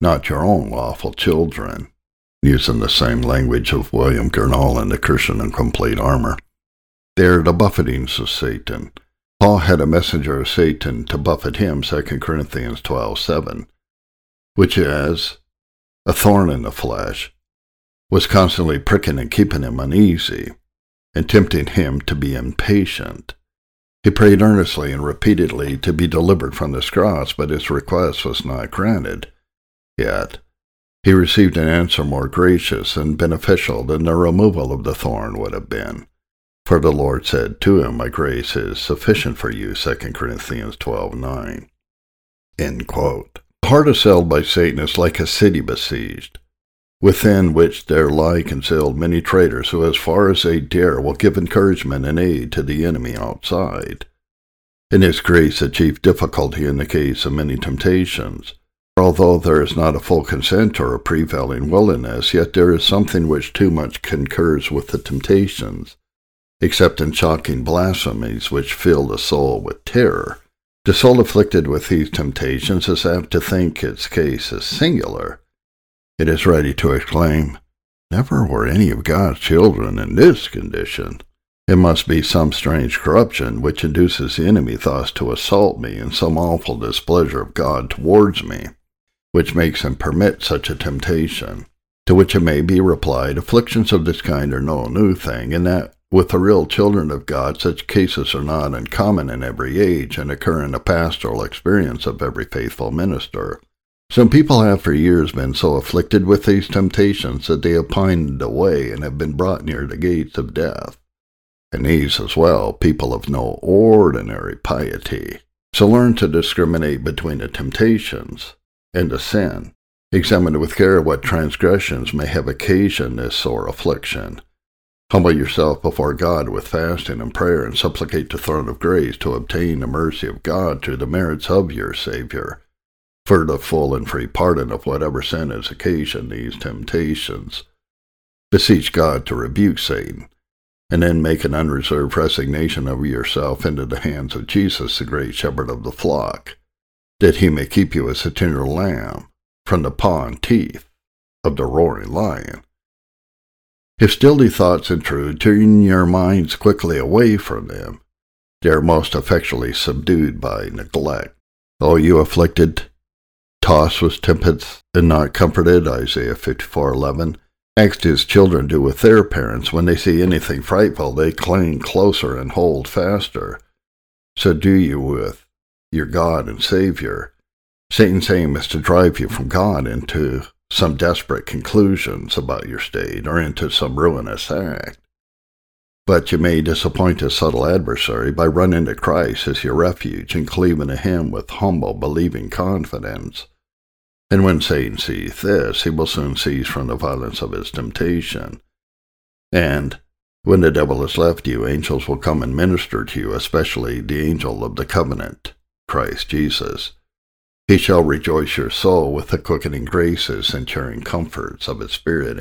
not your own lawful children, using the same language of William Gurnall in The Christian in Complete Armor. They are the buffetings of Satan. Paul had a messenger of Satan to buffet him, 2 Corinthians 12:7, which is a thorn in the flesh, was constantly pricking and keeping him uneasy, and tempting him to be impatient. He prayed earnestly and repeatedly to be delivered from this cross, but his request was not granted. Yet he received an answer more gracious and beneficial than the removal of the thorn would have been. For the Lord said to him, My grace is sufficient for you, 2 Corinthians 12 9. End quote. The heart assailed by Satan is like a city besieged, within which there lie concealed many traitors who, as far as they dare, will give encouragement and aid to the enemy outside. In his grace, a chief difficulty in the case of many temptations. For although there is not a full consent or a prevailing willingness, yet there is something which too much concurs with the temptations, except in shocking blasphemies which fill the soul with terror. The soul afflicted with these temptations is apt to think its case is singular, it is ready to exclaim, Never were any of God's children in this condition. It must be some strange corruption which induces the enemy thus to assault me in some awful displeasure of God towards me, which makes him permit such a temptation. To which it may be replied, afflictions of this kind are no new thing, and that with the real children of God such cases are not uncommon in every age, and occur in the pastoral experience of every faithful minister. Some people have for years been so afflicted with these temptations that they have pined away and have been brought near the gates of death. And these as well, people of no ordinary piety. So learn to discriminate between the temptations and the sin. Examine with care what transgressions may have occasioned this sore affliction. Humble yourself before God with fasting and prayer and supplicate the throne of grace to obtain the mercy of God through the merits of your Savior for the full and free pardon of whatever sin has occasioned these temptations. Beseech God to rebuke Satan, and then make an unreserved resignation of yourself into the hands of Jesus, the great shepherd of the flock, that he may keep you as a tender lamb from the paw and teeth of the roaring lion. If stilty thoughts intrude, turn your minds quickly away from them. They are most effectually subdued by neglect. O you afflicted, tossed with tempests and not comforted, Isaiah 54:11. Next, his children do with their parents. When they see anything frightful, they cling closer and hold faster. So do you with your God and Savior. Satan's aim is to drive you from God into some desperate conclusions about your state or into some ruinous act. But you may disappoint a subtle adversary by running to Christ as your refuge and cleaving to him with humble, believing confidence. And when Satan sees this, he will soon cease from the violence of his temptation. And when the devil has left you, angels will come and minister to you, especially the angel of the covenant, Christ Jesus. He shall rejoice your soul with the quickening graces and cheering comforts of his spirit.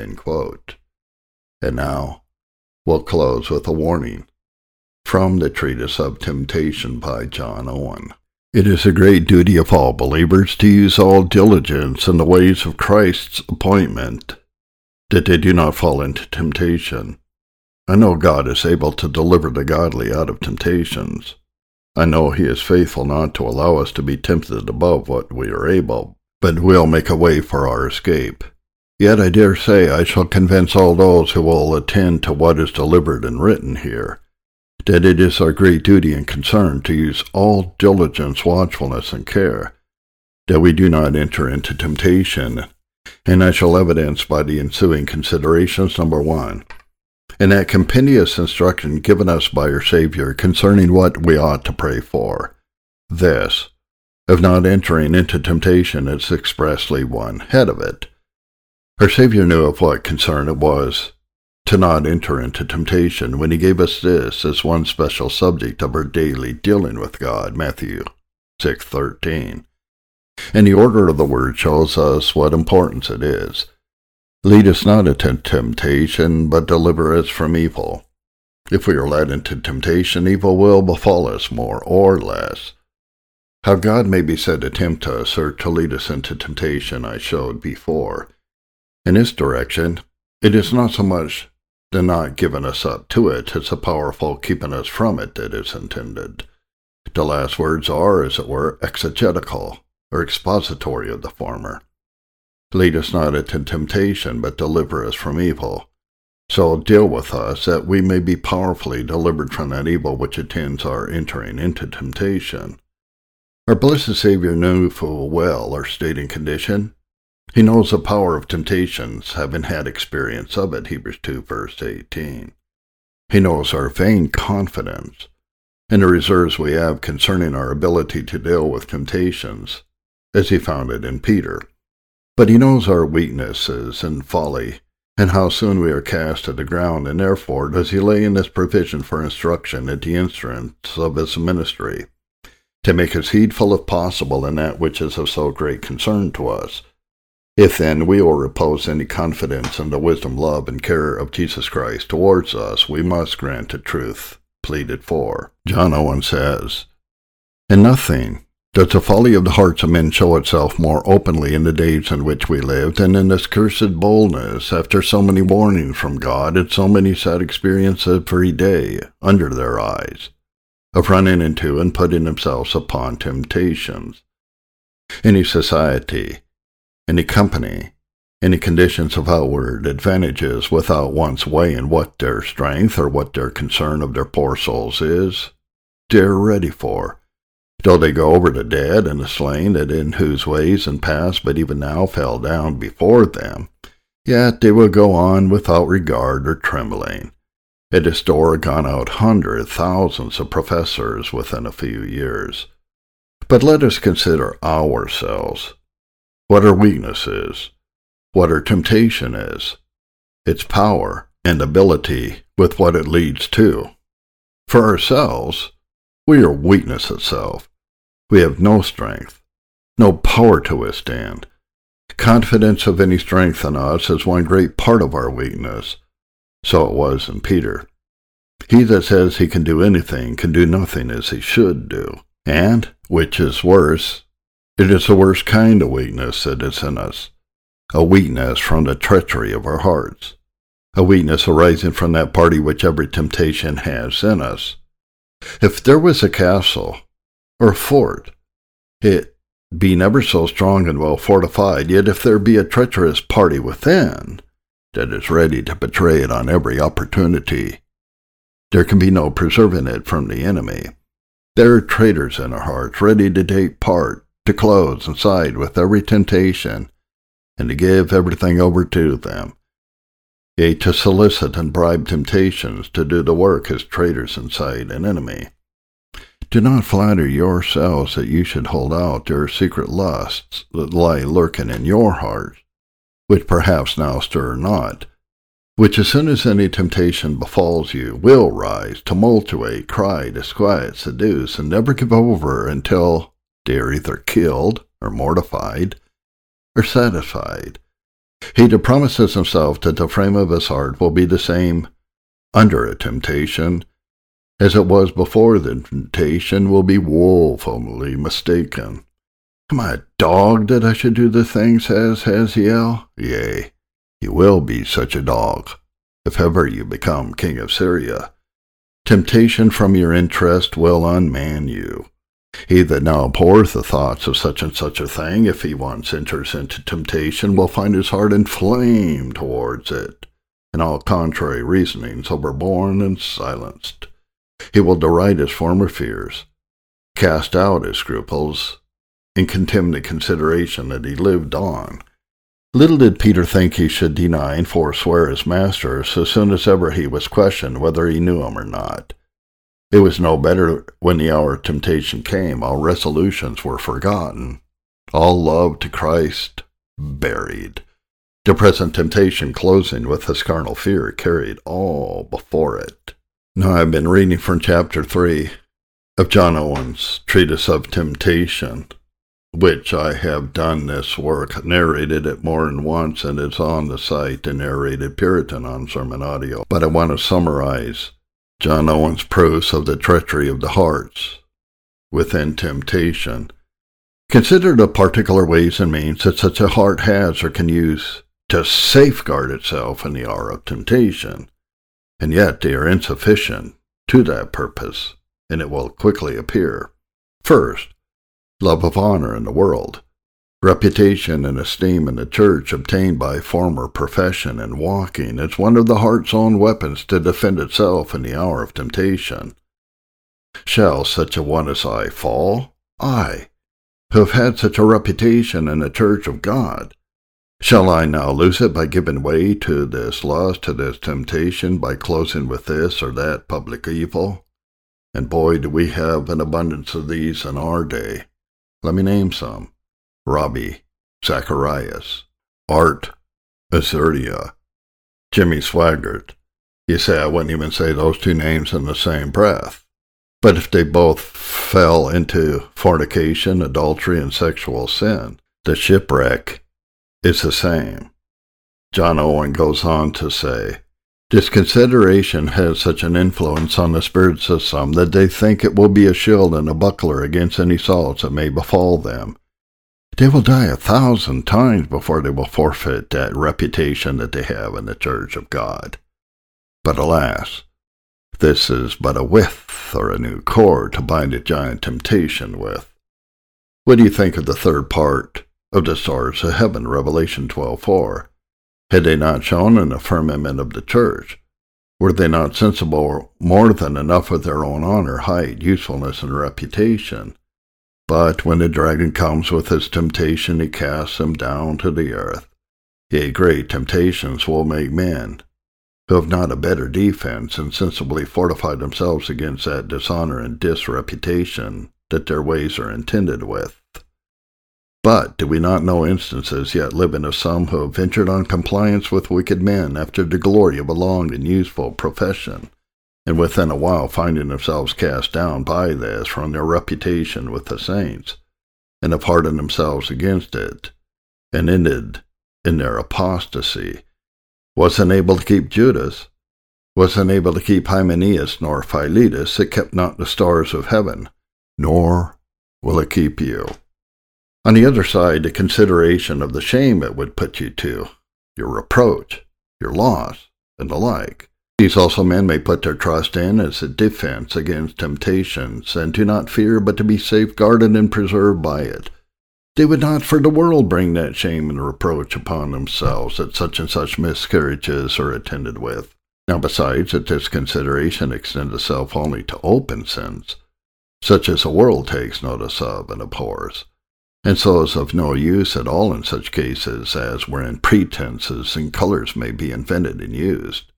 And now, we'll close with a warning from the Treatise of Temptation by John Owen. It is a great duty of all believers to use all diligence in the ways of Christ's appointment, that they do not fall into temptation. I know God is able to deliver the godly out of temptations. I know He is faithful not to allow us to be tempted above what we are able, but will make a way for our escape. Yet I dare say I shall convince all those who will attend to what is delivered and written here that it is our great duty and concern to use all diligence, watchfulness, and care, that we do not enter into temptation and I shall evidence by the ensuing considerations. Number one, in that compendious instruction given us by our Savior concerning what we ought to pray for. This, of not entering into temptation, is expressly one head of it. Our Savior knew of what concern it was to not enter into temptation when he gave us this as one special subject of our daily dealing with God, Matthew 6.13. And the order of the word shows us what importance it is. Lead us not into temptation, but deliver us from evil. If we are led into temptation, evil will befall us more or less. How God may be said to tempt us or to lead us into temptation I showed before. In this direction, it is not so much the not giving us up to it as the powerful keeping us from it that is intended. The last words are, as it were, exegetical, or expository of the former. Lead us not into temptation, but deliver us from evil. So deal with us, that we may be powerfully delivered from that evil which attends our entering into temptation. Our blessed Saviour knew full well our state and condition. He knows the power of temptations, having had experience of it, Hebrews 2, verse 18. He knows our vain confidence and the reserves we have concerning our ability to deal with temptations, as he found it in Peter. But he knows our weaknesses and folly, and how soon we are cast to the ground, and therefore does he lay in this provision for instruction at the instruments of his ministry, to make us heedful if possible in that which is of so great concern to us. If then we will repose any confidence in the wisdom, love, and care of Jesus Christ towards us, we must grant the truth pleaded for. John Owen says, In nothing does the folly of the hearts of men show itself more openly in the days in which we live than in this cursed boldness, after so many warnings from God and so many sad experiences every day under their eyes, of running into and putting themselves upon temptations. Any society, any company, any conditions of outward advantages without once weighing what their strength or what their concern of their poor souls is, they're ready for Though they go over the dead and the slain that in whose ways and paths but even now fell down before them, yet they will go on without regard or trembling. It has store gone out hundred thousands of professors within a few years. But let us consider ourselves, what our weakness is, what our temptation is, its power and ability with what it leads to. For ourselves, we are weakness itself. We have no strength, no power to withstand. Confidence of any strength in us is one great part of our weakness. So it was in Peter. He that says he can do anything can do nothing as he should do. And, which is worse, it is the worst kind of weakness that is in us. A weakness from the treachery of our hearts. A weakness arising from that party which every temptation has in us. If there was a castle or fort. It be never so strong and well fortified, yet if there be a treacherous party within that is ready to betray it on every opportunity, there can be no preserving it from the enemy. There are traitors in our hearts, ready to take part, to close and side with every temptation, and to give everything over to them. Yea, to solicit and bribe temptations to do the work as traitors inside an enemy. Do not flatter yourselves that you should hold out your secret lusts that lie lurking in your heart, which perhaps now stir not, which as soon as any temptation befalls you will rise, tumultuate, cry, disquiet, seduce, and never give over until they are either killed or mortified or satisfied. He that promises himself that the frame of his heart will be the same under a temptation as it was before the temptation, will be woefully mistaken. Am I a dog that I should do the thing, says Hazael? Yea, you will be such a dog, if ever you become king of Syria. Temptation from your interest will unman you. He that now abhors the thoughts of such and such a thing, if he once enters into temptation, will find his heart inflamed towards it, and all contrary reasonings overborne and silenced. He will deride his former fears, cast out his scruples, and contemn the consideration that he lived on. Little did Peter think he should deny and forswear his master so soon as ever he was questioned whether he knew him or not. It was no better when the hour of temptation came. All resolutions were forgotten, all love to Christ buried. The present temptation closing with this carnal fear carried all before it. Now I've been reading from chapter 3 of John Owen's Treatise of Temptation which I have done this work, narrated it more than once, and it's on the site, the narrated Puritan on Sermon Audio. But I want to summarize John Owen's proofs of the treachery of the hearts within temptation. Consider the particular ways and means that such a heart has or can use to safeguard itself in the hour of temptation, and yet they are insufficient to that purpose, and it will quickly appear. First, love of honor in the world, reputation and esteem in the church obtained by former profession and walking is one of the heart's own weapons to defend itself in the hour of temptation. Shall such a one as I fall? I, who have had such a reputation in the church of God. Shall I now lose it by giving way to this lust, to this temptation, by closing with this or that public evil? And boy, do we have an abundance of these in our day. Let me name some. Ravi, Zacharias, Art Azurdia, Jimmy Swaggart. You say I wouldn't even say those two names in the same breath. But if they both fell into fornication, adultery, and sexual sin, the shipwreck is the same. John Owen goes on to say, Disconsideration has such an influence on the spirits of some that they think it will be a shield and a buckler against any assaults that may befall them. They will die a thousand times before they will forfeit that reputation that they have in the Church of God. But alas, this is but a width or a new cord to bind a giant temptation with. What do you think of the third part of the stars of heaven, Revelation 12:4? Had they not shone in the firmament of the church? Were they not sensible more than enough of their own honor, height, usefulness, and reputation? But when the dragon comes with his temptation, he casts them down to the earth. Yea, great temptations will make men, who have not a better defense, insensibly fortify themselves against that dishonor and disreputation that their ways are intended with. But do we not know instances yet living of some who have ventured on compliance with wicked men after the glory of a long and useful profession, and within a while finding themselves cast down by this from their reputation with the saints, and have hardened themselves against it, and ended in their apostasy? Was unable to keep Judas, was unable to keep Hymenaeus nor Philetus, it kept not the stars of heaven, nor will it keep you. On the other side, the consideration of the shame it would put you to, your reproach, your loss, and the like. These also men may put their trust in as a defense against temptations, and do not fear but to be safeguarded and preserved by it. They would not for the world bring that shame and reproach upon themselves that such and such miscarriages are attended with. Now, besides that this consideration extends itself only to open sins, such as the world takes notice of and abhors, and so is of no use at all in such cases as wherein pretenses and colors may be invented and used,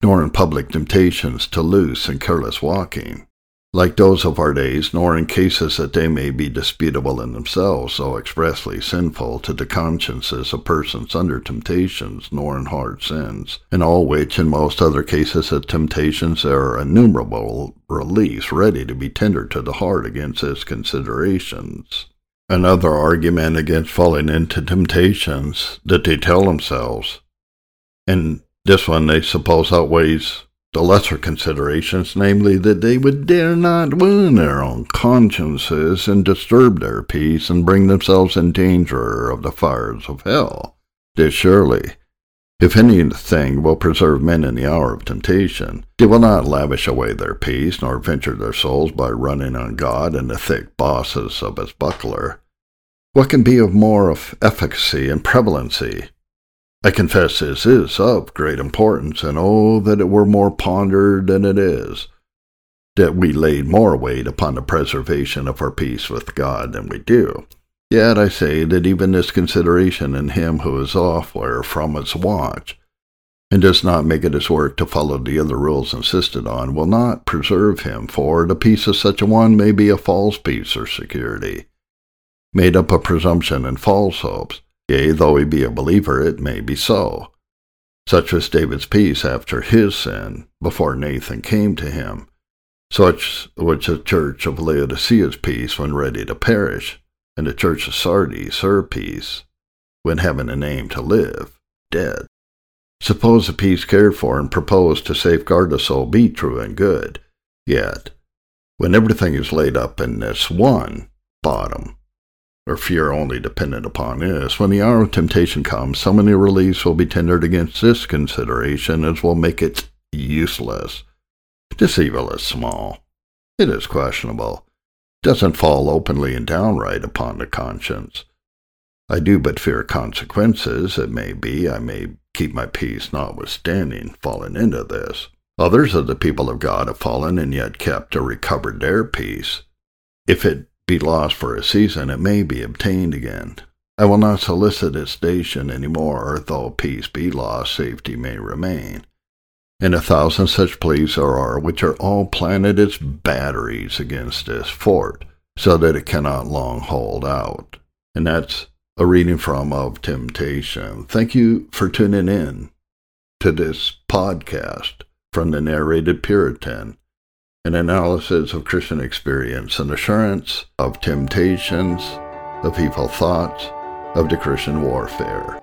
nor in public temptations to loose and careless walking, like those of our days, nor in cases that they may be disputable in themselves, so expressly sinful to the consciences of persons under temptations, nor in hard sins, in all which in most other cases of temptations there are innumerable reliefs ready to be tendered to the heart against its considerations another argument against falling into temptations that they tell themselves. And this one they suppose outweighs the lesser considerations, namely that they would dare not wound their own consciences and disturb their peace and bring themselves in danger of the fires of hell. This surely, if anything will preserve men in the hour of temptation, they will not lavish away their peace, nor venture their souls by running on God and the thick bosses of his buckler. What can be of more of efficacy and prevalency? I confess this is of great importance, and oh, that it were more pondered than it is, that we laid more weight upon the preservation of our peace with God than we do. Yet I say that even this consideration in him who is off or from its watch, and does not make it his work to follow the other rules insisted on, will not preserve him, for the peace of such a one may be a false peace or security, made up of presumption and false hopes. Yea, though he be a believer, it may be so. Such was David's peace after his sin, before Nathan came to him. Such was the church of Laodicea's peace when ready to perish, and the church of Sardis her peace, when having a name to live, dead. Suppose the peace cared for and proposed to safeguard the soul be true and good, yet, when everything is laid up in this one bottom, or fear only dependent upon this, when the hour of temptation comes, so many reliefs will be tendered against this consideration as will make it useless. This evil is small. It is questionable doesn't fall openly and downright upon the conscience. I do but fear consequences. It may be I may keep my peace notwithstanding falling into this. Others of the people of God have fallen and yet kept or recovered their peace. If it be lost for a season, it may be obtained again. I will not solicit its station any more, though peace be lost, safety may remain and a thousand such pleas there are, which are all planted as batteries against this fort, so that it cannot long hold out. And that's a reading from Of Temptation. Thank you for tuning in to this podcast from the narrated Puritan, an analysis of Christian experience and assurance of temptations, of evil thoughts, of the Christian warfare.